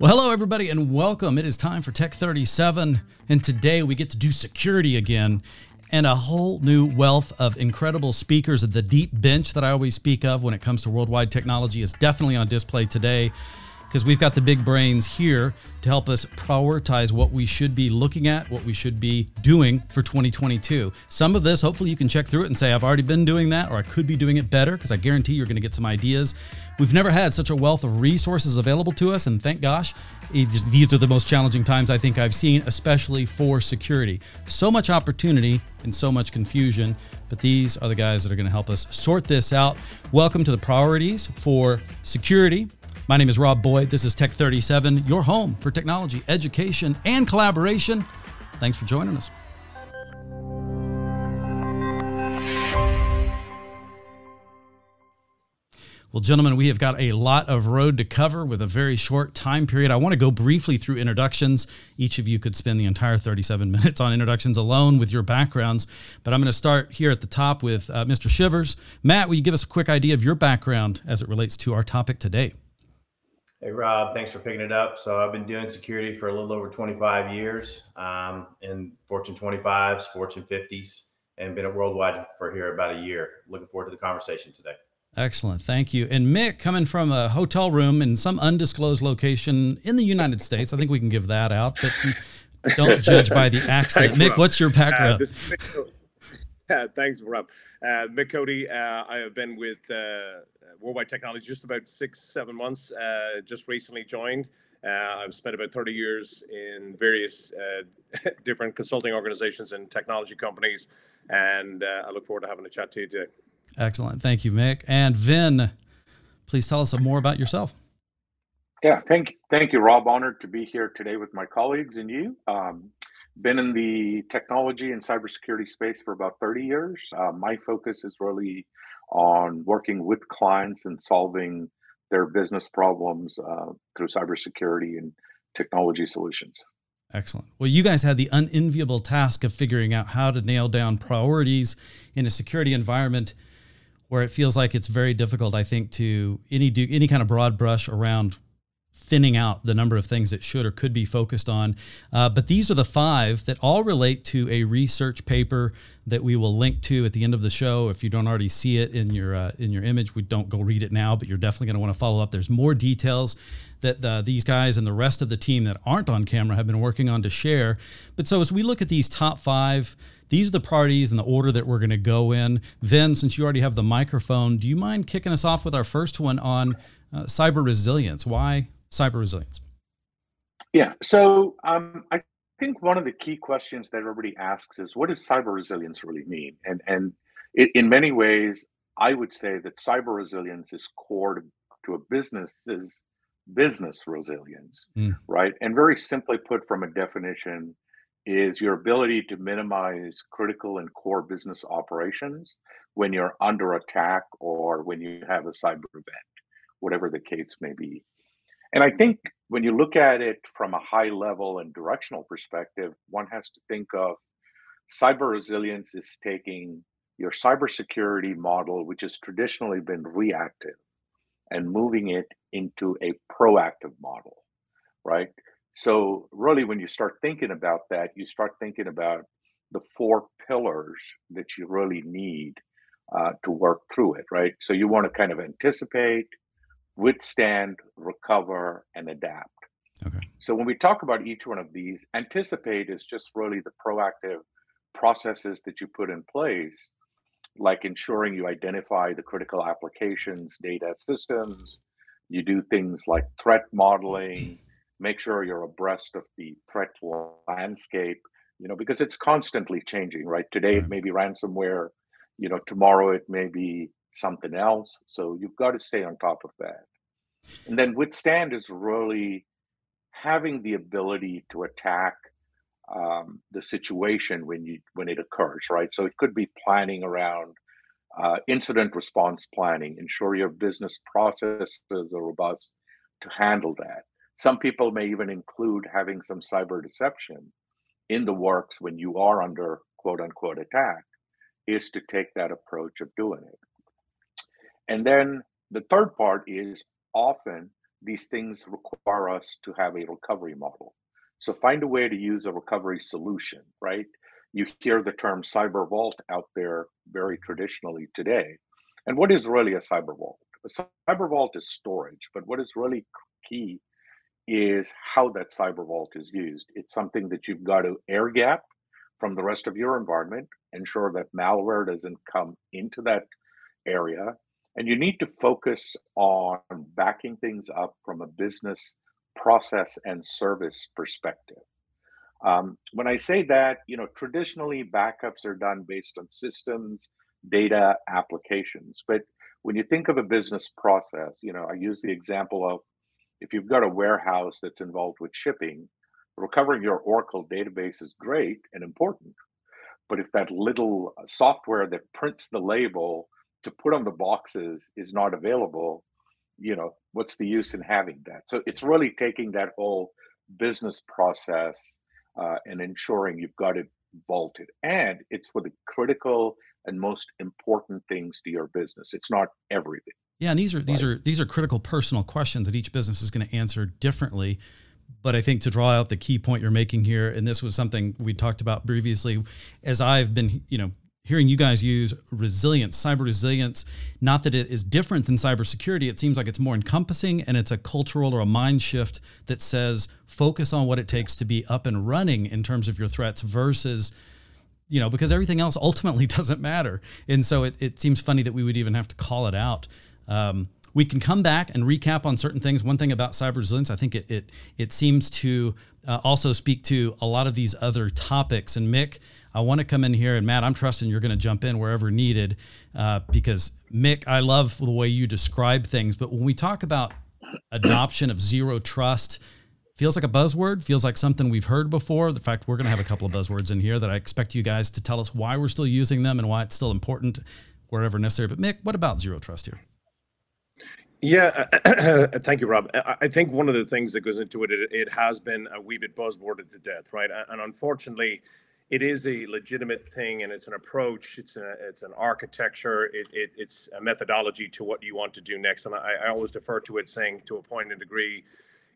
Well, hello, everybody, and welcome. It is time for TEC 37, and today we get to do security again and a whole new wealth of incredible speakers. The deep bench that I always speak of when it comes to worldwide technology is definitely on display today because we've got the big brains here to help us prioritize what we should be looking at, what we should be doing for 2022. Some of this, hopefully, you can check through it and say, I've already been doing that, or I could be doing it better, because I guarantee you're going to get some ideas. We've never had such a wealth of resources available to us, and thank gosh, these are the most challenging times I think I've seen, especially for security. So much opportunity and so much confusion, but these are the guys that are going to help us sort this out. Welcome to the priorities for security my name is Rob Boyd. This is TEC 37, your home for technology, education, and collaboration. Thanks for joining us. Well, gentlemen, we have got a lot of road to cover with a very short time period. I want to go briefly through introductions. Each of you could spend the entire 37 minutes on introductions alone with your backgrounds, but I'm going to start here at the top with uh, Mr. Shivers. Matt, will you give us a quick idea of your background as it relates to our topic today? Hey, Rob, thanks for picking it up. So, I've been doing security for a little over 25 years um, in Fortune 25s, Fortune 50s, and been at Worldwide for here about a year. Looking forward to the conversation today. Excellent. Thank you. And Mick, coming from a hotel room in some undisclosed location in the United States, I think we can give that out, but don't judge by the accent. Thanks, Mick, Rob. what's your background? Uh, thanks, Rob. Uh, Mick Cody, uh, I have been with uh, Worldwide Technology just about six, seven months. Uh, just recently joined. Uh, I've spent about 30 years in various uh, different consulting organizations and technology companies, and I look forward to having a chat to you today. Excellent. Thank you, Mick. And Vin, please tell us more about yourself. Yeah, thank thank you, Rob. Honored to be here today with my colleagues and you. Um, been in the technology and cybersecurity space for about 30 years. Uh, my focus is really on working with clients and solving their business problems uh, through cybersecurity and technology solutions. Excellent. Well, you guys had the unenviable task of figuring out how to nail down priorities in a security environment where it feels like it's very difficult, I think, to any do any kind of broad brush around thinning out the number of things that should or could be focused on. Uh, but these are the five that all relate to a research paper that we will link to at the end of the show. If you don't already see it in your uh, in your image, we don't go read it now, but you're definitely going to want to follow up. There's more details that these guys and the rest of the team that aren't on camera have been working on to share. But so as we look at these top five, these are the parties and the order that we're going to go in. Vin, since you already have the microphone, do you mind kicking us off with our first one on uh, cyber resilience? Why cyber resilience? Yeah. So um, I think one of the key questions that everybody asks is, what does cyber resilience really mean? And and it, in many ways, I would say that cyber resilience is core to, to a business's business resilience, mm. right? And very simply put, from a definition, is your ability to minimize critical and core business operations when you're under attack or when you have a cyber event, whatever the case may be. And I think when you look at it from a high level and directional perspective, one has to think of cyber resilience is taking your cybersecurity model, which has traditionally been reactive, and moving it into a proactive model, right? So, really, when you start thinking about that, you start thinking about the four pillars that you really need uh, to work through it, right? So, you want to kind of anticipate, withstand, recover, and adapt. Okay. So when we talk about each one of these, anticipate is just really the proactive processes that you put in place, like ensuring you identify the critical applications, data systems. You do things like threat modeling, make sure you're abreast of the threat landscape, you know, because it's constantly changing, right? Today right. it may be ransomware, you know, tomorrow it may be something else. So you've got to stay on top of that. And then withstand is really having the ability to attack um, the situation when you when it occurs, right? So it could be planning around uh, incident response planning, ensure your business processes are robust to handle that. Some people may even include having some cyber deception in the works when you are under quote unquote attack, is to take that approach of doing it. And then the third part is often these things require us to have a recovery model. So find a way to use a recovery solution, right? You hear the term cyber vault out there very traditionally today. And what is really a cyber vault? A cyber vault is storage, but what is really key is how that cyber vault is used. It's something that you've got to air gap from the rest of your environment, ensure that malware doesn't come into that area. And you need to focus on backing things up from a business process and service perspective. Um, when I say that, you know, traditionally backups are done based on systems, data, applications. But when you think of a business process, you know, I use the example of if you've got a warehouse that's involved with shipping, recovering your Oracle database is great and important. But if that little uh, software that prints the label to put on the boxes is not available, you know, what's the use in having that? So it's really taking that whole business process uh, and ensuring you've got it vaulted. And it's for the critical and most important things to your business. It's not everything. Yeah, and these are these are these are critical personal questions that each business is going to answer differently. But I think to draw out the key point you're making here, and this was something we talked about previously, as I've been, you know, hearing you guys use resilience, cyber resilience, not that it is different than cybersecurity. It seems like it's more encompassing and it's a cultural or a mind shift that says focus on what it takes to be up and running in terms of your threats versus you know, because everything else ultimately doesn't matter. And so it, it seems funny that we would even have to call it out. Um, we can come back and recap on certain things. One thing about cyber resilience, I think it it, it seems to uh, also speak to a lot of these other topics. And Mick, I want to come in here, and Matt, I'm trusting you're going to jump in wherever needed, uh, because Mick, I love the way you describe things. But when we talk about adoption of zero trust, feels like a buzzword, feels like something we've heard before. The fact we're going to have a couple of buzzwords in here that I expect you guys to tell us why we're still using them and why it's still important wherever necessary. But Mick, what about zero trust here? Yeah, uh, thank you, Rob. I think one of the things that goes into it, it, has been uh, a wee bit buzzworded to death, right? And unfortunately, it is a legitimate thing, and it's an approach. It's it's an architecture. It, it, it's a methodology to what you want to do next. And I, I always defer to it, saying to a point and degree,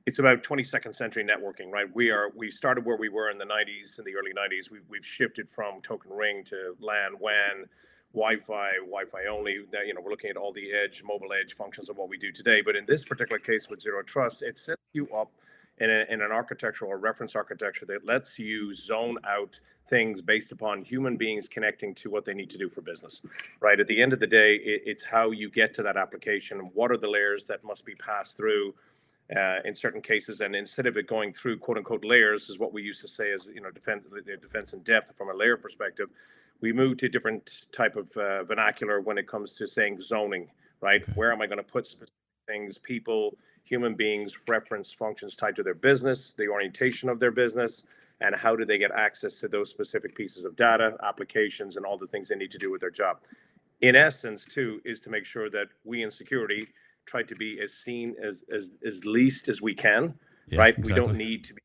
it's about 22nd century networking, right? We are we started where we were in the 90s, in the early 90s. We, we've shifted from token ring to LAN, WAN, Wi-Fi, Wi-Fi only. That you know, we're looking at all the edge, mobile edge functions of what we do today. But in this particular case with zero trust, it sets you up in, a, in an architecture or reference architecture that lets you zone out things based upon human beings connecting to what they need to do for business right at the end of the day it, it's how you get to that application what are the layers that must be passed through uh, in certain cases. And instead of it going through quote unquote layers, is what we used to say as you know defense defense in depth from a layer perspective. We move to a different type of uh, vernacular when it comes to saying zoning. Right, okay. where am I going to put specific things, people, human beings, reference functions tied to their business, the orientation of their business, and how do they get access to those specific pieces of data, applications, and all the things they need to do with their job. In essence, too, is to make sure that we in security try to be as seen as as as least as we can, yeah, right? Exactly. We don't need to be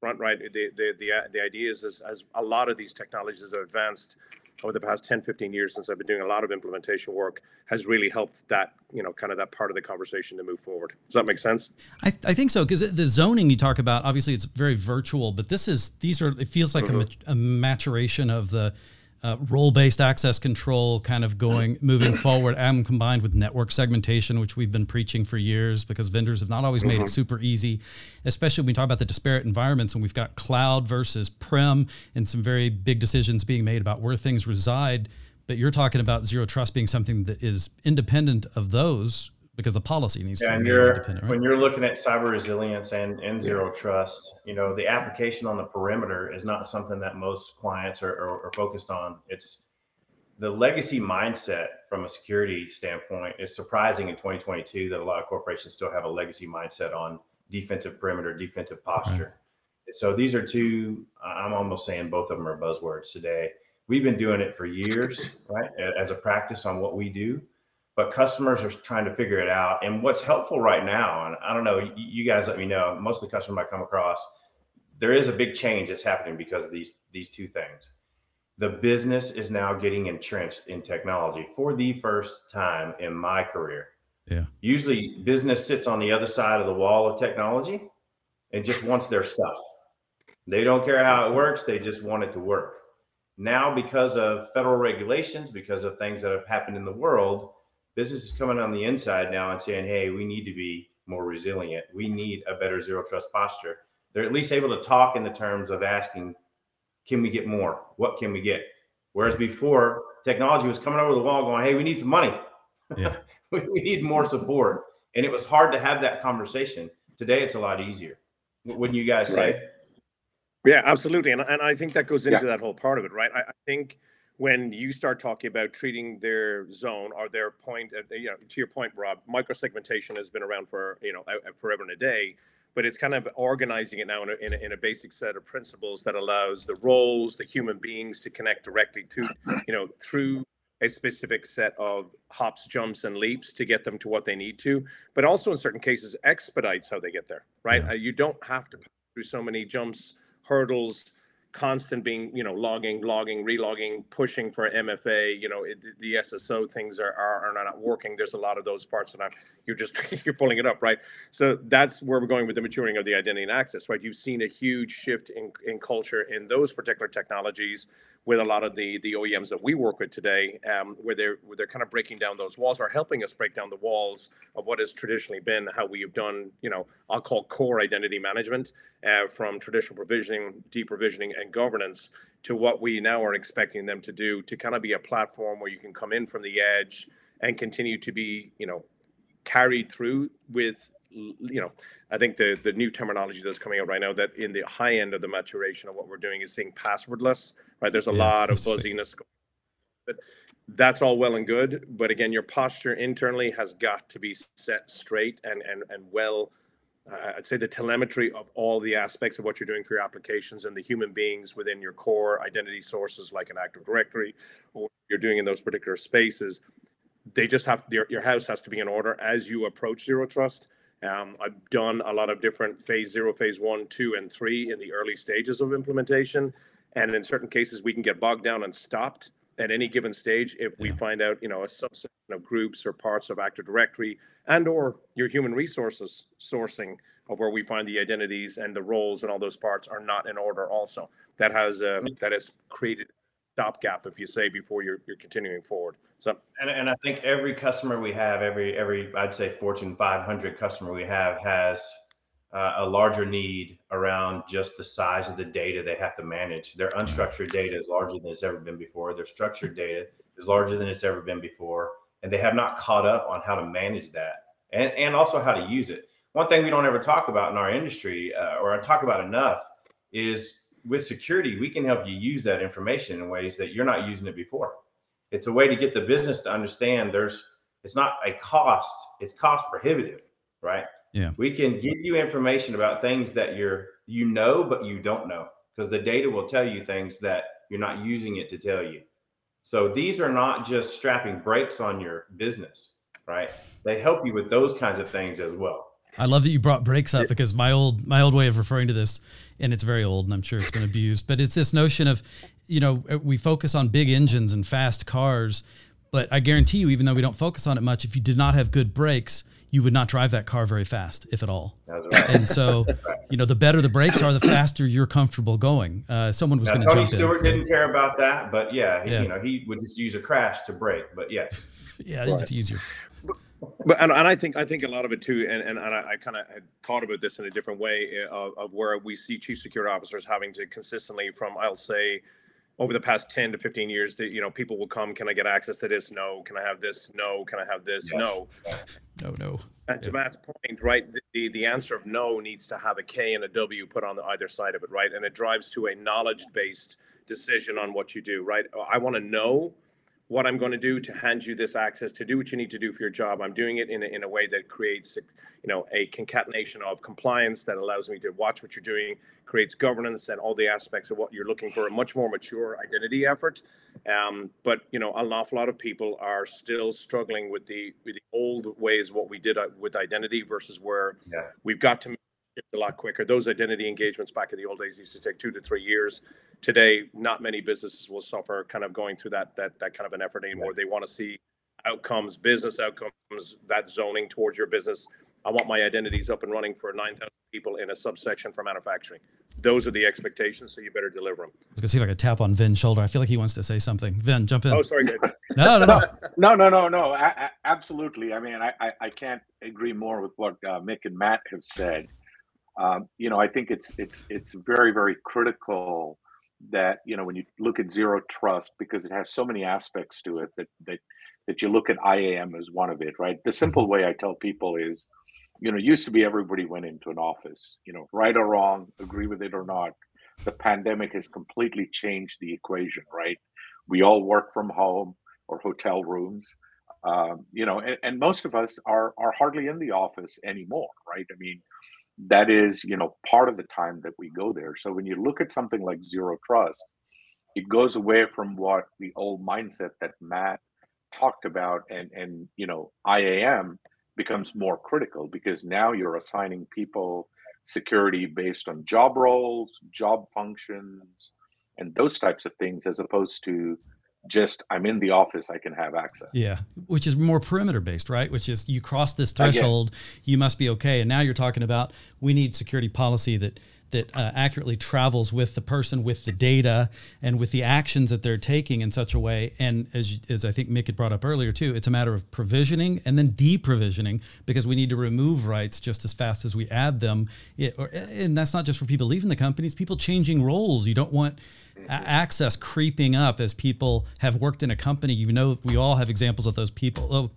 front, right? The the the, the idea is as, as a lot of these technologies have advanced over the past 10 15 years since i've been doing a lot of implementation work has really helped that you know kind of that part of the conversation to move forward does that make sense i, I think so because the zoning you talk about obviously it's very virtual but this is these are it feels like mm-hmm. a, a maturation of the uh, role-based access control kind of going moving forward and combined with network segmentation which we've been preaching for years because vendors have not always made it mm-hmm. super easy especially when we talk about the disparate environments and we've got cloud versus prem and some very big decisions being made about where things reside but you're talking about zero trust being something that is independent of those because the policy needs yeah, to be independent. Right? When you're looking at cyber resilience and, and zero yeah. trust, you know, the application on the perimeter is not something that most clients are, are, are, focused on. It's the legacy mindset from a security standpoint is surprising in 2022 that a lot of corporations still have a legacy mindset on defensive perimeter, defensive posture. Right. So these are two, I'm almost saying both of them are buzzwords today. We've been doing it for years, right, as a practice on what we do but customers are trying to figure it out. And what's helpful right now, and I don't know, you guys let me know. Most of the customers I come across, there is a big change that's happening because of these these two things. The business is now getting entrenched in technology for the first time in my career. Yeah. Usually, business sits on the other side of the wall of technology and just wants their stuff. They don't care how it works; they just want it to work. Now, because of federal regulations, because of things that have happened in the world, business is coming on the inside now and saying, "Hey, we need to be more resilient. We need a better zero trust posture." They're at least able to talk in the terms of asking, "Can we get more? What can we get?" Whereas before, technology was coming over the wall, going, "Hey, we need some money." Yeah. we need more support. And it was hard to have that conversation. Today, it's a lot easier. Wouldn't you guys say? Yeah, absolutely. And, and I think that goes into that whole part of it, right? I, I think when you start talking about treating their zone or their point, uh, you know, to your point, Rob, microsegmentation has been around for, you know, forever and a day, but it's kind of organizing it now in a, in a, in a basic set of principles that allows the roles, the human beings to connect directly to, you know, through a specific set of hops, jumps, and leaps to get them to what they need to, but also in certain cases expedites how they get there. Right? Yeah. Uh, you don't have to pass through so many jumps, hurdles, constant being you know logging, logging, relogging, pushing for MFA. You know it, the SSO things are, are are not working. There's a lot of those parts, and you're just you're pulling it up, right? So that's where we're going with the maturing of the identity and access, right? You've seen a huge shift in in culture in those particular technologies with a lot of the the OEMs that we work with today, um, where they're where they're kind of breaking down those walls or helping us break down the walls of what has traditionally been how we have done, you know, I'll call core identity management uh, from traditional provisioning, deprovisioning, and governance to what we now are expecting them to do to kind of be a platform where you can come in from the edge and continue to be, you know, carried through with you know, I think the the new terminology that's coming out right now that in the high end of the maturation of what we're doing is saying passwordless, right? There's a yeah, lot of fuzziness, but that's all well and good. But again, your posture internally has got to be set straight and and and well. Uh, I'd say the telemetry of all the aspects of what you're doing for your applications and the human beings within your core identity sources, like an Active Directory, or you're doing in those particular spaces. They just have your, your house has to be in order as you approach zero trust um, I've done a lot of different phase zero, phase one, two, and three in the early stages of implementation. And in certain cases, we can get bogged down and stopped at any given stage if we find out, you know, a subset of groups or parts of Active Directory and or your human resources sourcing of where we find the identities and the roles and all those parts are not in order. Also, that has uh, that has created stopgap, if you say, before you're you're continuing forward. So, and, and I think every customer we have, every every I'd say Fortune 500 customer we have has uh, a larger need around just the size of the data they have to manage. Their unstructured data is larger than it's ever been before. Their structured data is larger than it's ever been before, and they have not caught up on how to manage that and and also how to use it. One thing we don't ever talk about in our industry, uh, or I talk about enough, is with security, we can help you use that information in ways that you're not using it before. It's a way to get the business to understand there's it's not a cost, it's cost prohibitive, right? Yeah. We can give you information about things that you're you know but you don't know because the data will tell you things that you're not using it to tell you. So these are not just strapping brakes on your business, right? They help you with those kinds of things as well. I love that you brought brakes up because my old my old way of referring to this, and it's very old, and I'm sure it's been abused, but it's this notion of, you know, uh, we focus on big engines and fast cars, but I guarantee you, even though we don't focus on it much, if you did not have good brakes, you would not drive that car very fast, if at all. Right. And so, you know, the better the brakes are, the faster you're comfortable going. Uh, someone was going to jump Stewart in. didn't care about that, but yeah, he, yeah, you know, he would just use a crash to brake. But yes, yeah, right. it's easier but and, and I think I think a lot of it too, and and, and I, I kind of had thought about this in a different way eh, of, of where we see chief security officers having to consistently from I'll say over the past 10 to 15 years that you know people will come can i get access to this? No. Can i have this? No. Can i have this? Yes. no no. No and yeah. to matt's point right the, the answer of no needs to have a k and a w put on the either side of it right? And it drives to a knowledge based decision on what you do right? I want to know what I'm going to do to hand you this access to do what you need to do for your job. I'm doing it in a, in a way that creates, you know, a concatenation of compliance that allows me to watch what you're doing, creates governance and all the aspects of what you're looking for. A much more mature identity effort. Um, but you know, an awful lot of people are still struggling with the with the old ways what we did uh, with identity versus where yeah. we've got to a lot quicker. Those identity engagements back in the old days used to take two to three years. Today, not many businesses will suffer kind of going through that that that kind of an effort anymore. They want to see outcomes, business outcomes, that zoning towards your business. I want my identities up and running for 9,000 people in a subsection for manufacturing. Those are the expectations, so you better deliver them. I was gonna see if I could tap on Vin's shoulder. I feel like he wants to say something. Vin, jump in. Oh, sorry. no, no, no, no, no, no, no. I, I, absolutely. I mean, I, I, I, can't agree more with what uh, Mick and Matt have said. Um, you know, I think it's it's it's very very critical that you know when you look at zero trust because it has so many aspects to it that that that you look at IAM as one of it, right? The simple way I tell people is you know, used to be everybody went into an office, you know, right or wrong, agree with it or not. The pandemic has completely changed the equation, right? We all work from home or hotel rooms, um, you know, and, and most of us are are hardly in the office anymore, right? I mean, that is, you know, part of the time that we go there. So when you look at something like zero trust, it goes away from what the old mindset that Matt talked about and and you know IAM becomes more critical because now you're assigning people security based on job roles, job functions, and those types of things, as opposed to just I'm in the office, I can have access. Yeah, which is more perimeter based, right? Which is you cross this threshold, you must be okay. And now you're talking about we need security policy that that uh, accurately travels with the person, with the data, and with the actions that they're taking in such a way. And as, as I think Mick had brought up earlier too, it's a matter of provisioning and then deprovisioning because we need to remove rights just as fast as we add them. It, or, and that's not just for people leaving the companies, people changing roles. You don't want access creeping up as people have worked in a company. You know, we all have examples of those people. Oh,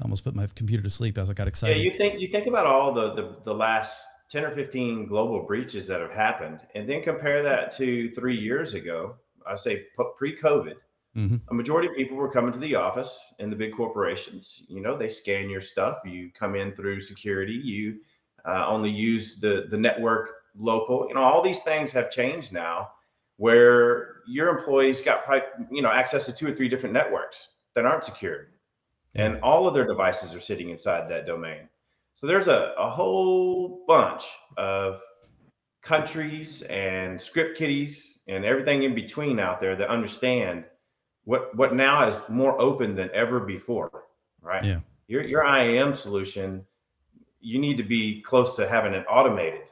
I almost put my computer to sleep as I got excited. Yeah, you think you think about all the the, the last 10 or 15 global breaches that have happened, and then compare that to three years ago, I say pre COVID, mm-hmm. a majority of people were coming to the office in the big corporations. You know, they scan your stuff, you come in through security, you uh, only use the, the network local. You know, all these things have changed now where your employees got you know access to two or three different networks that aren't secured and all of their devices are sitting inside that domain so there's a, a whole bunch of countries and script kiddies and everything in between out there that understand what what now is more open than ever before, right? Yeah. Your your IAM solution, you need to be close to having it automated,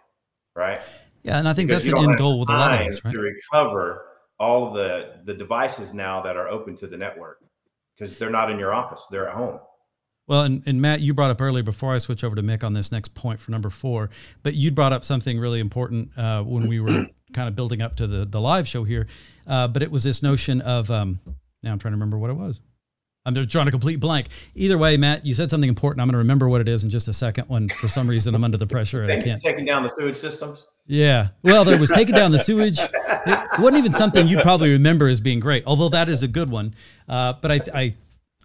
right? Yeah, and I think because that's an end goal with a lot of us, right? To recover all of the the devices now that are open to the network because they're not in your office; they're at home. Well, and, and Matt, you brought up earlier before I switch over to Mick on this next point for number four, but you brought up something really important uh, when we were kind of building up to the the live show here. Uh, but it was this notion of um, now I'm trying to remember what it was. I'm just drawing a complete blank. Either way, Matt, you said something important. I'm going to remember what it is in just a second. When for some reason I'm under the pressure and I can't. Taking down the sewage systems. Yeah. Well, there was taking down the sewage. It wasn't even something you'd probably remember as being great, although that is a good one. Uh, but I, I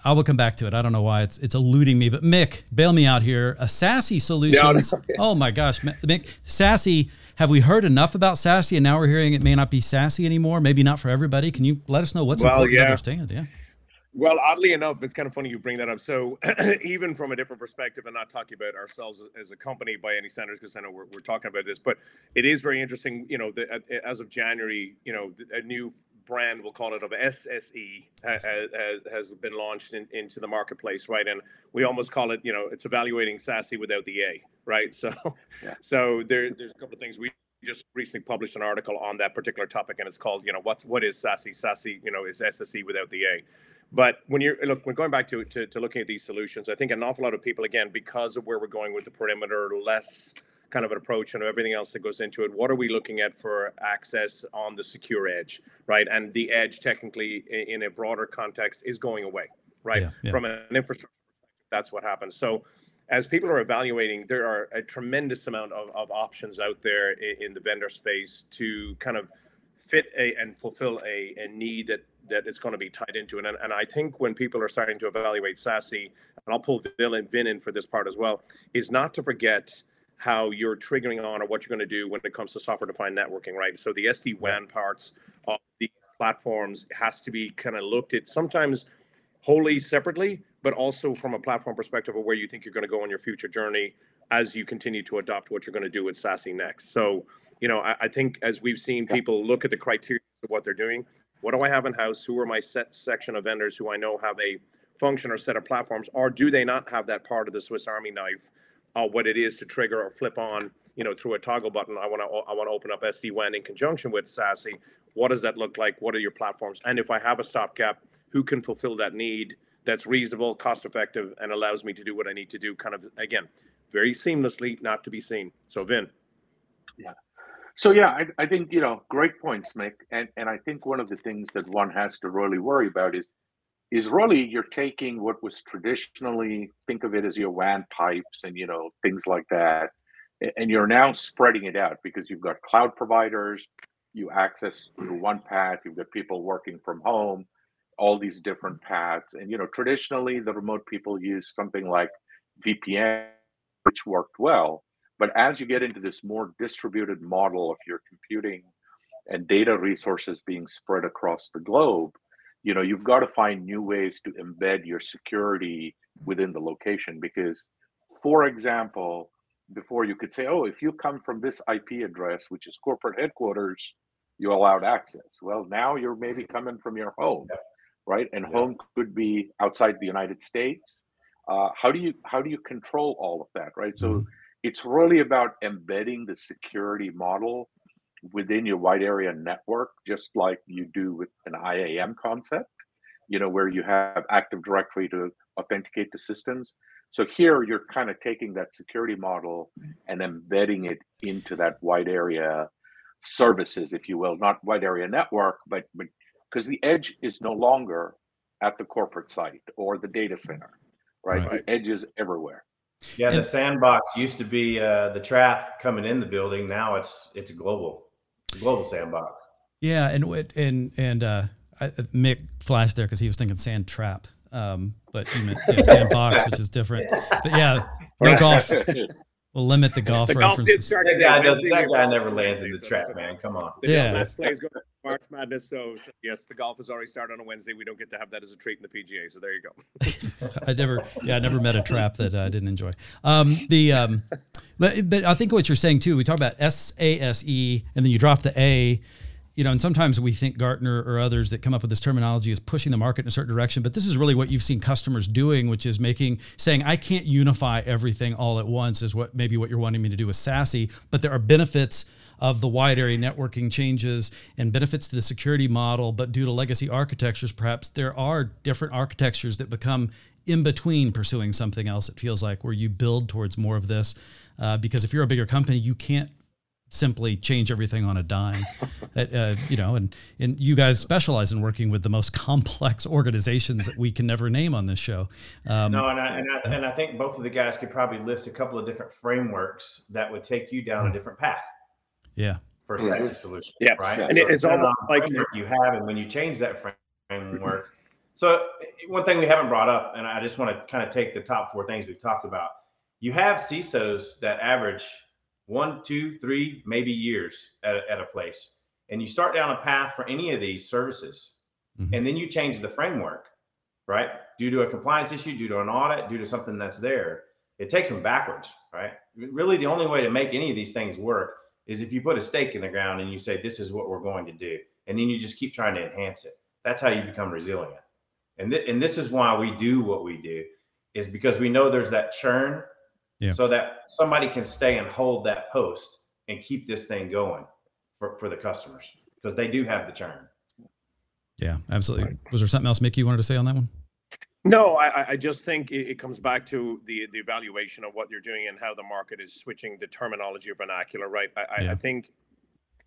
I will come back to it. I don't know why it's it's eluding me. But Mick, bail me out here. A SASE solutions. Yeah, oh my gosh, Mick, sassy. Have we heard enough about sassy, and now we're hearing it may not be sassy anymore? Maybe not for everybody. Can you let us know what's well, important yeah. to understand? Yeah. Well, oddly enough, it's kind of funny you bring that up. So, even from a different perspective, and not talking about ourselves as a company by any standards, because I know we're, we're talking about this, but it is very interesting. You know, the, uh, as of January, you know, a new brand, we'll call it, of SSE has, has, has been launched in, into the marketplace, right? And we almost call it, you know, it's evaluating SASE without the A, right? So, yeah. so there, there's a couple of things we just recently published an article on that particular topic, and it's called, you know, what's what is SASE? SASE, you know, is SSE without the A. But when you're look, when going back to, to to looking at these solutions, I think an awful lot of people, again, because of where we're going with the perimeter, less kind of an approach and everything else that goes into it. What are we looking at for access on the secure edge, right? And the edge, technically, in, a broader context, is going away, right? Yeah, yeah. From an infrastructure, that's what happens. So, as people are evaluating, there are a tremendous amount of, of options out there in, in the vendor space to kind of fit a and fulfill a, a need that that it's going to be tied into. And, and I think when people are starting to evaluate SASE, and I'll pull Vin in for this part as well, is not to forget how you're triggering on or what you're going to do when it comes to software defined networking, right? So the SD WAN parts of the platforms has to be kind of looked at sometimes wholly separately, but also from a platform perspective of where you think you're going to go on your future journey as you continue to adopt what you're going to do with SASE next. So, you know, I, I think as we've seen people look at the criteria of what they're doing, what do I have in house? Who are my set section of vendors who I know have a function or set of platforms, or do they not have that part of the Swiss Army knife, uh, what it is to trigger or flip on, you know, through a toggle button? I want to I want to open up SD WAN in conjunction with SASE. What does that look like? What are your platforms? And if I have a stopgap, who can fulfill that need? That's reasonable, cost effective, and allows me to do what I need to do. Kind of again, very seamlessly, not to be seen. So, Vin. Yeah. So yeah, I, I think you know great points, Mick, and and I think one of the things that one has to really worry about is is really you're taking what was traditionally think of it as your WAN pipes and you know things like that, and you're now spreading it out because you've got cloud providers, you access through one path, you've got people working from home, all these different paths, and you know traditionally the remote people use something like VPN, which worked well. But as you get into this more distributed model of your computing and data resources being spread across the globe, you know, you've got to find new ways to embed your security within the location. Because, for example, before you could say, oh, if you come from this IP address, which is corporate headquarters, you allowed access. Well, now you're maybe coming from your home, right? And yeah. home could be outside the United States. Uh, how do you how do you control all of that, right? So mm-hmm it's really about embedding the security model within your wide area network, just like you do with an IAM concept, you know, where you have Active Directory to authenticate the systems. So here you're kind of taking that security model and embedding it into that wide area services, if you will, not wide area network, but because the edge is no longer at the corporate site or the data center, right? right. The edge is everywhere. Yeah, the sandbox used to be uh, the trap coming in the building. Now it's it's global, global sandbox. Yeah, and and and uh, I, Mick flashed there because he was thinking sand trap, um, but he meant yeah, sandbox, which is different. But yeah, no golf. We'll limit the golf. The golf did start. That guy, does, that guy never lands in the so trap, man. Come on. The yeah, last play is going March Madness. So, so, yes, the golf has already started on a Wednesday. We don't get to have that as a treat in the PGA. So there you go. I never, yeah, I never met a trap that I didn't enjoy. Um, the, um, but but I think what you're saying too. We talk about S A S E, and then you drop the A you know, and sometimes we think Gartner or others that come up with this terminology is pushing the market in a certain direction, but this is really what you've seen customers doing, which is making saying I can't unify everything all at once is what maybe what you're wanting me to do with SASE, but there are benefits of the wide area networking changes and benefits to the security model, but due to legacy architectures, perhaps there are different architectures that become in between pursuing something else. It feels like where you build towards more of this, uh, because if you're a bigger company, you can't simply change everything on a dime. uh, you know, and and you guys specialize in working with the most complex organizations that we can never name on this show. Um, no, and I, and I, and I think both of the guys could probably list a couple of different frameworks that would take you down a different path. Yeah. For a SASE solution. Yeah. Right. And so it's almost like you have, and when you change that framework. So one thing we haven't brought up, and I just want to kind of take the top four things we've talked about. You have CISOs that average one, two, three, maybe years at, at a place. And you start down a path for any of these services, mm-hmm. and then you change the framework, right? Due to a compliance issue, due to an audit, due to something that's there, it takes them backwards, right? Really, the only way to make any of these things work is if you put a stake in the ground and you say, This is what we're going to do. And then you just keep trying to enhance it. That's how you become resilient. And, th- and this is why we do what we do, is because we know there's that churn yeah. so that somebody can stay and hold that post and keep this thing going for, for the customers because they do have the churn. Yeah, absolutely. Was there something else, Mickey, you wanted to say on that one? No, I, I just think it, it, comes back to the the evaluation of what you're doing and how the market is switching the terminology or vernacular, right? I, yeah. I think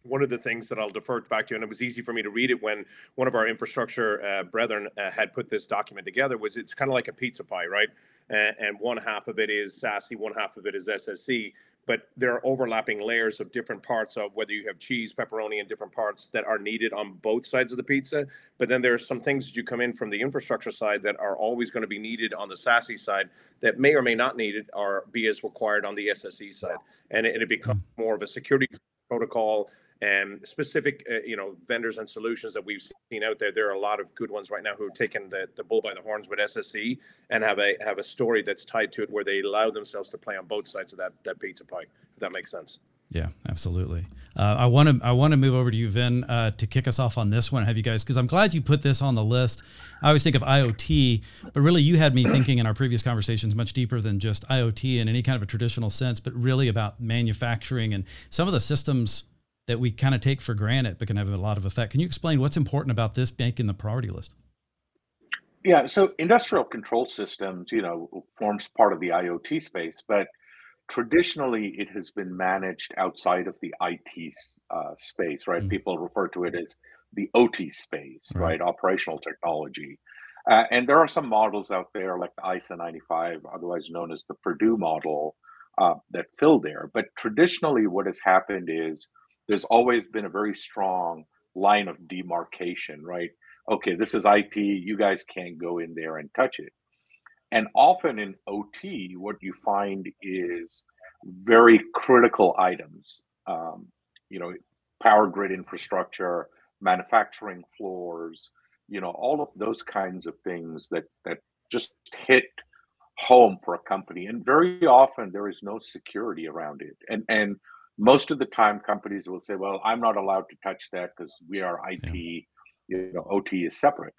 one of the things that I'll defer back to, and it was easy for me to read it when one of our infrastructure uh, brethren uh, had put this document together, was it's kind of like a pizza pie, right? And, and one half of it is SASE, one half of it is SSE. But there are overlapping layers of different parts of whether you have cheese, pepperoni, and different parts that are needed on both sides of the pizza. But then there are some things that you come in from the infrastructure side that are always going to be needed on the SASE side that may or may not need it or be as required on the SSE side. And it, it becomes hmm. more of a security protocol and specific uh, you know vendors and solutions that we've seen out there there are a lot of good ones right now who have taken the, the bull by the horns with sse and have a have a story that's tied to it where they allow themselves to play on both sides of that that pizza pie if that makes sense Yeah, absolutely. Uh, I want to I want to move over to you, Vin, uh, to kick us off on this one. Have you guys? Because I'm glad you put this on the list. I always think of IoT, but really you had me thinking in our previous conversations much deeper than just IoT in any kind of a traditional sense, but really about manufacturing and some of the systems that we kind of take for granted, but can have a lot of effect. Can you explain what's important about this bank in the priority list? Yeah, so industrial control systems, you know, forms part of the IoT space, but traditionally it has been managed outside of the IT uh, space, right? Mm. People refer to it as the OT space, right? right? Operational technology. Uh, and there are some models out there like the ISA 95, otherwise known as the Purdue model, uh, that fill there. But traditionally, what has happened is there's always been a very strong line of demarcation, right? Okay, this is IT, you guys can't go in there and touch it. And often in OT, what you find is very critical items. Um, you know, power grid infrastructure, manufacturing floors, you know, all of those kinds of things that that just hit home for a company. And very often there is no security around it. And and most of the time companies will say, well, I'm not allowed to touch that because we are IT, yeah. you know, OT is separate.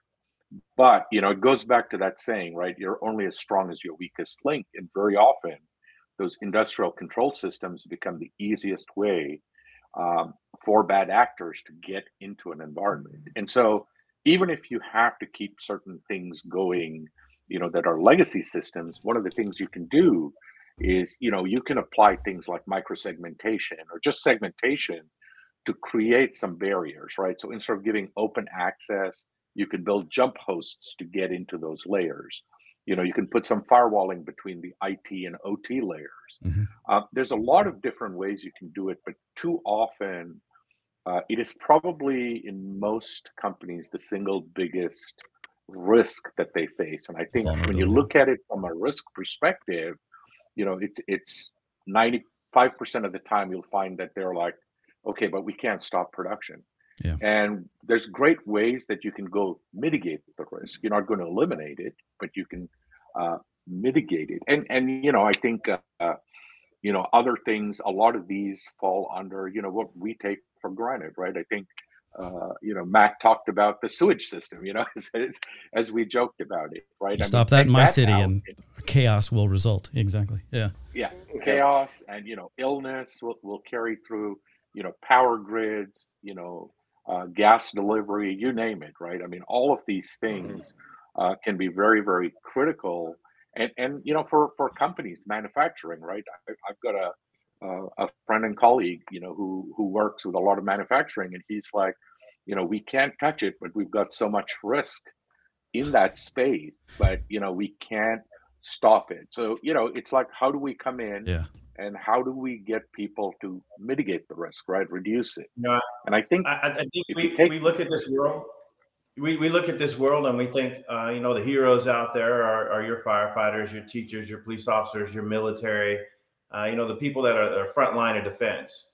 But you know, it goes back to that saying, right? You're only as strong as your weakest link, and very often, those industrial control systems become the easiest way um, for bad actors to get into an environment. And so, even if you have to keep certain things going, you know, that are legacy systems, one of the things you can do is, you know, you can apply things like microsegmentation or just segmentation to create some barriers, right? So instead of giving open access you can build jump hosts to get into those layers. You know, you can put some firewalling between the IT and OT layers. Mm-hmm. Uh, there's a lot of different ways you can do it, but too often uh, it is probably in most companies the single biggest risk that they face. And I think when you look at it from a risk perspective, you know, it's it's 95% of the time you'll find that they're like, okay, but we can't stop production. Yeah. And there's great ways that you can go mitigate the risk. You're not going to eliminate it, but you can uh, mitigate it. And and you know, I think uh, uh, you know other things. A lot of these fall under you know what we take for granted, right? I think uh, you know Mac talked about the sewage system. You know, as, as we joked about it, right? You stop mean, that in my city, and chaos will result. Exactly. Yeah. Yeah, chaos and you know illness will will carry through. You know, power grids. You know, uh, gas delivery, you name it, right? I mean, all of these mm-hmm. things uh, can be very, very critical. And, and you know, for, for companies, manufacturing, right? I, have got a, a friend and colleague, you know, who, who works with a lot of manufacturing, and he's like, you know, we can't touch it, but we've got so much risk in that space, but, you know, we can't stop it. So, you know, it's like, how do we come in? Yeah and how do we get people to mitigate the risk, right? Reduce it. No, and I think I, I think we, take, we look at this world. We, we look at this world and we think, uh, you know, the heroes out there are, are, your firefighters, your teachers, your police officers, your military, uh, you know, the people that are the front line of defense.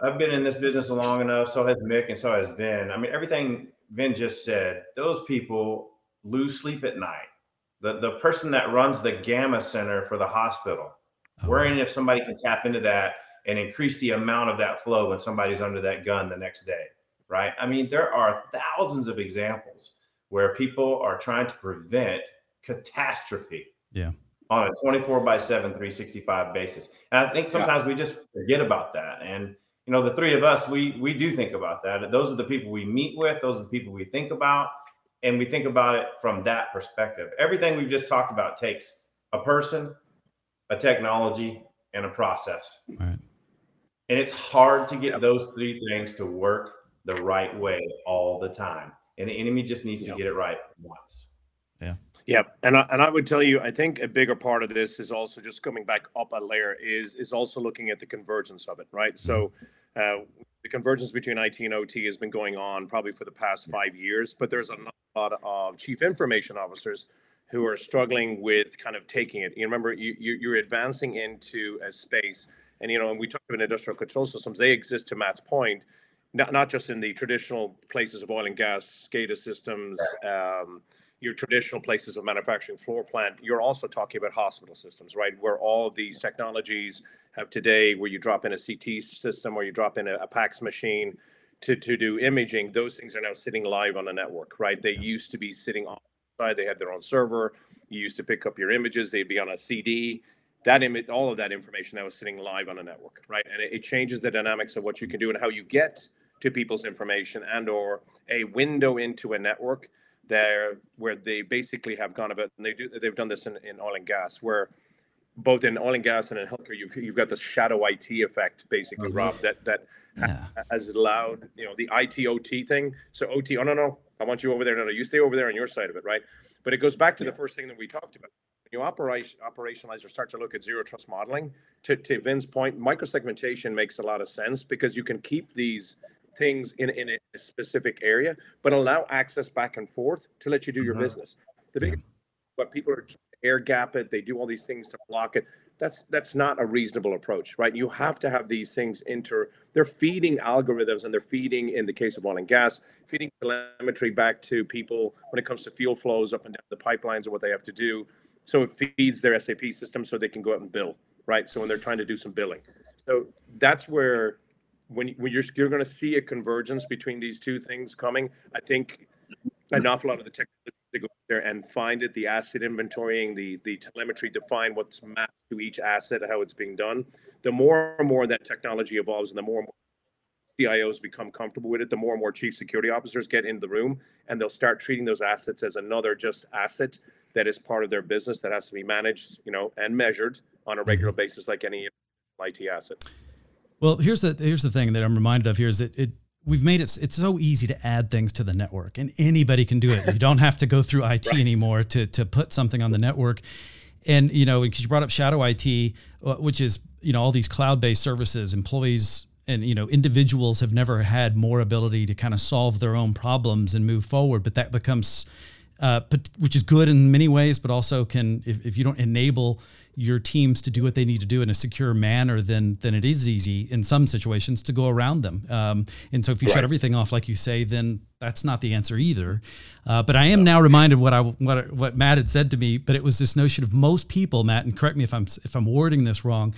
I've been in this business long enough. So has Mick and so has Vin. I mean, everything Vin just said, those people lose sleep at night. The, the person that runs the gamma center for the hospital, Oh, Worrying if somebody can tap into that and increase the amount of that flow when somebody's under that gun the next day, right? I mean, there are thousands of examples where people are trying to prevent catastrophe. Yeah. On a 24 by 7, 365 basis. And I think sometimes yeah. we just forget about that. And you know, the three of us, we we do think about that. Those are the people we meet with, those are the people we think about, and we think about it from that perspective. Everything we've just talked about takes a person, a technology, and a process. Right. And it's hard to get yep. those three things to work the right way all the time. And the enemy just needs yep. to get it right once. Yeah. Yep. And I, and I would tell you, I think a bigger part of this is also just coming back up a layer is is also looking at the convergence of it, right? So mm-hmm. uh, the convergence between IT and OT has been going on probably for the past five years, but there's a lot of chief information officers who are struggling with kind of taking it. You remember, you, you are advancing into a space, and you know, when we talk about industrial control systems, they exist to Matt's point, not not just in the traditional places of oil and gas, SCADA systems. Um, your traditional places of manufacturing floor plant, you're also talking about hospital systems, right? Where all these technologies have today, where you drop in a CT system or you drop in a, a PACS machine to, to do imaging, those things are now sitting live on a network, right? They used to be sitting on side, they had their own server. You used to pick up your images, they'd be on a CD. That image, all of that information now is sitting live on a network, right? And it, it changes the dynamics of what you can do and how you get to people's information and or a window into a network there where they basically have gone about and they do they've done this in, in oil and gas where both in oil and gas and in healthcare you've, you've got this shadow IT effect basically mm-hmm. Rob that that yeah. has allowed you know the IT OT thing so OT oh no no I want you over there no no you stay over there on your side of it right but it goes back to yeah. the first thing that we talked about when you operate operationalize or start to look at zero trust modeling to, to Vin's point microsegmentation makes a lot of sense because you can keep these things in, in a specific area, but allow access back and forth to let you do your mm-hmm. business. The big, but people are air gap it, they do all these things to block it. That's that's not a reasonable approach, right? You have to have these things inter. They're feeding algorithms and they're feeding, in the case of oil and gas, feeding telemetry back to people when it comes to fuel flows up and down the pipelines and what they have to do. So it feeds their SAP system so they can go out and bill, right? So when they're trying to do some billing, so that's where when, when you're you're going to see a convergence between these two things coming. I think an awful lot of the technology to go there and find it, the asset inventorying, the the telemetry, define what's mapped to each asset, how it's being done. The more and more that technology evolves, and the more and more CIOs become comfortable with it, the more and more chief security officers get in the room, and they'll start treating those assets as another just asset that is part of their business that has to be managed, you know, and measured on a regular mm-hmm. basis, like any IT asset. Well, here's the here's the thing that I'm reminded of here is that it we've made it it's so easy to add things to the network and anybody can do it. You don't have to go through IT right. anymore to to put something on the network. And you know, because you brought up shadow IT, uh, which is you know all these cloud-based services, employees and you know individuals have never had more ability to kind of solve their own problems and move forward. But that becomes uh, which is good in many ways, but also can if, if you don't enable your teams to do what they need to do in a secure manner, then then it is easy in some situations to go around them. Um, and so if you right. shut everything off, like you say, then that's not the answer either. Uh, but I am now reminded what I what what Matt had said to me. But it was this notion of most people, Matt, and correct me if I'm if I'm wording this wrong.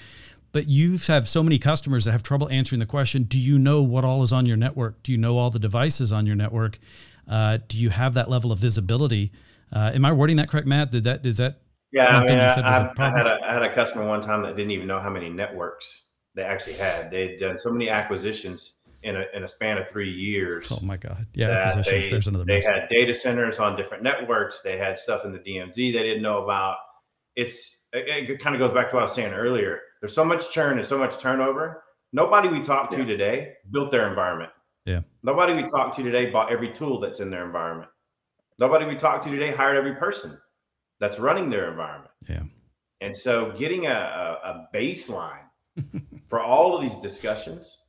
But you have so many customers that have trouble answering the question: Do you know what all is on your network? Do you know all the devices on your network? Uh, do you have that level of visibility? Uh, am I wording that correct, Matt? Did that is that yeah, I, mean, I, I, had a, I had a customer one time that didn't even know how many networks they actually had. They'd done so many acquisitions in a, in a span of three years. Oh my God. Yeah, acquisitions. They, there's another. They had data centers on different networks. They had stuff in the DMZ they didn't know about. It's it, it kind of goes back to what I was saying earlier. There's so much churn and so much turnover. Nobody we talked to yeah. today built their environment. Yeah. Nobody we talked to today bought every tool that's in their environment. Nobody we talked to today hired every person that's running their environment. Yeah. And so getting a, a, a baseline for all of these discussions,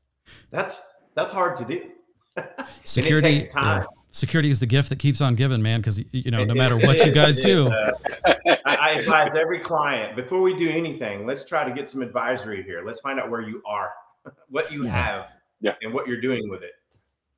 that's that's hard to do. Security yeah. Security is the gift that keeps on giving, man. Because you know, no matter what you guys do, uh, I, I advise every client before we do anything, let's try to get some advisory here. Let's find out where you are, what you have, yeah. and what you're doing with it.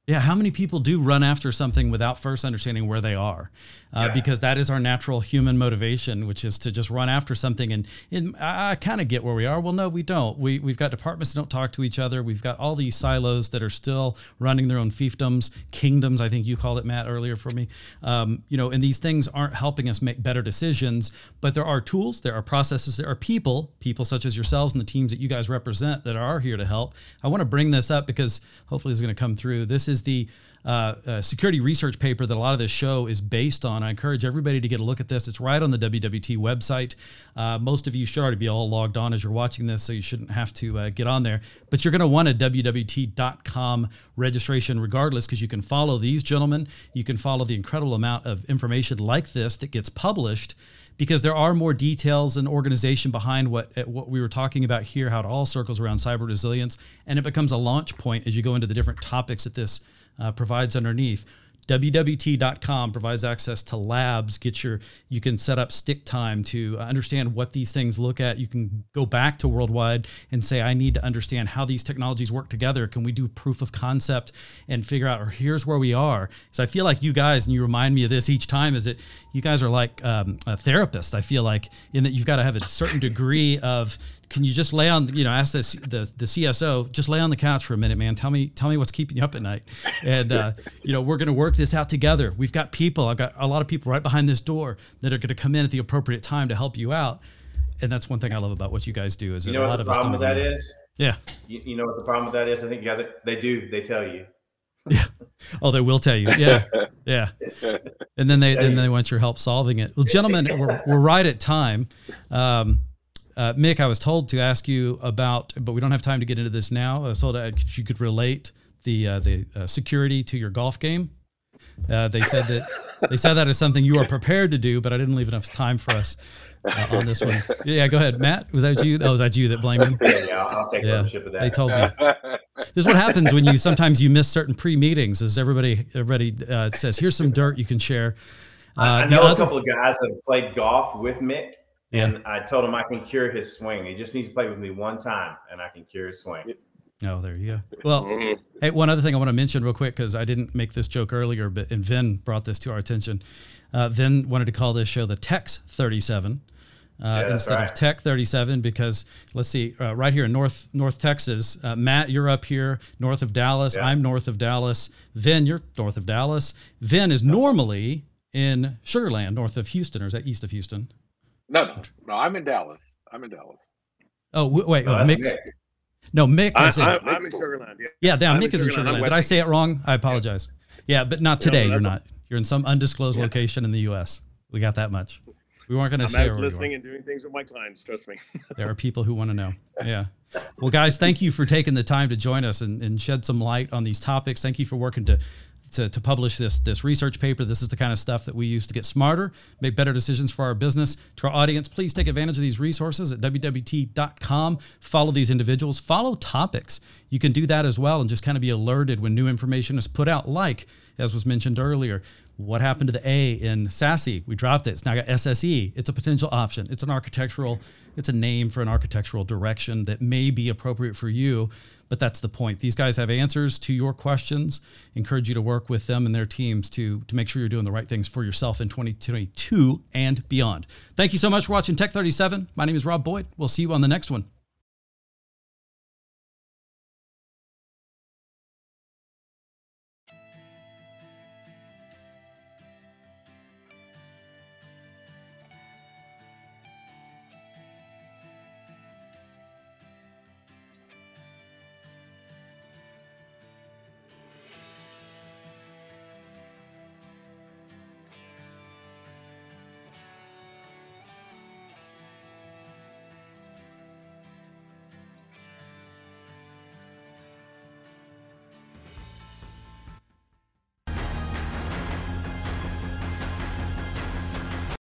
Yeah, how many people do run after something without first understanding where they are? Uh, yeah. Because that is our natural human motivation, which is to just run after something. And, and I, I kind of get where we are. Well, no, we don't. We, we've got departments that don't talk to each other. We've got all these silos that are still running their own fiefdoms, kingdoms, I think you called it, Matt, earlier for me. Um, you know, and these things aren't helping us make better decisions, but there are tools, there are processes, there are people, people such as yourselves and the teams that you guys represent that are here to help. I want to bring this up because hopefully it's going to come through. This is the uh, uh, security research paper that a lot of this show is based on. I encourage everybody to get a look at this. It's right on the WWT website. Uh, most of you should already be all logged on as you're watching this, so you shouldn't have to uh, get on there. But you're going to want a WWT.com registration regardless, because you can follow these gentlemen. You can follow the incredible amount of information like this that gets published because there are more details and organization behind what what we were talking about here, how it all circles around cyber resilience, and it becomes a launch point as you go into the different topics that this uh, provides underneath. wwt.com provides access to labs get your you can set up stick time to understand what these things look at. You can go back to worldwide and say i need to understand how these technologies work together. Can we do proof of concept and figure out or here's where we are? Because i feel like you guys and you remind me of this each time is that you guys are like um, a therapist. I feel like in that you've got to have a certain degree of can you just lay on you know ask this the the CSO just lay on the couch for a minute man. Tell me tell me what's keeping you up at night. And uh, you know we're going to work this out together. We've got people. I've got a lot of people right behind this door that are going to come in at the appropriate time to help you out. And that's one thing I love about what you guys do is you know a lot the of problem us with that is? Yeah. You, you know what the problem with that is? I think you guys they do. They tell you. Yeah. Oh they will tell you. Yeah. Yeah. And then they then they want your help solving it. Well gentlemen we're, we're right at time. Um, uh, Mick, I was told to ask you about, but we don't have time to get into this now. I was told if you could relate the uh, the uh, security to your golf game. Uh, they said that they said that is something you are prepared to do, but I didn't leave enough time for us uh, on this one. Yeah, go ahead, Matt. Was that you? Oh, was that you that blamed him? Yeah, yeah I'll take yeah, ownership of that. They told me. this is what happens when you sometimes you miss certain pre-meetings. Is everybody everybody uh, says here's some dirt you can share. I know other, a couple of guys that have played golf with Mick yeah. And I told him I can cure his swing. He just needs to play with me one time, and I can cure his swing. Oh, there you go. Well, mm-hmm. hey, one other thing I want to mention real quick because I didn't make this joke earlier, but and Vin brought this to our attention. Uh, Vin wanted to call this show the Tex 37. Uh, yeah, instead right. of TEC 37 because let's see uh, right here in North North Texas uh, Matt you're up here north of Dallas yeah. I'm north of Dallas Vin you're north of Dallas Vin is normally in Sugarland north of Houston or is that east of Houston no, no, I'm in Dallas. I'm in Dallas. Oh wait, oh, oh Mick. Mick. No, Mick is I, in. I, am in Sugarland. Yeah, yeah down. Mick is in Sugarland. Did I say it wrong? I apologize. Yeah, but not today. No, you're not. You're in some undisclosed yeah. location in the U.S. We got that much. We weren't going to say. I'm listening and doing things with my clients. Trust me. there are people who want to know. Yeah. Well, guys, thank you for taking the time to join us and, and shed some light on these topics. Thank you for working to to, to publish this this research paper. This is the kind of stuff that we use to get smarter, make better decisions for our business. To our audience, please take advantage of these resources at wwt.com. Follow these individuals, follow topics. You can do that as well and just kind of be alerted when new information is put out, like as was mentioned earlier. What happened to the A in SASE? We dropped it. It's now got SSE. It's a potential option. It's an architectural, it's a name for an architectural direction that may be appropriate for you but that's the point. These guys have answers to your questions. Encourage you to work with them and their teams to, to make sure you're doing the right things for yourself in 2022 and beyond. Thank you so much for watching TEC 37. My name is Rob Boyd. We'll see you on the next one.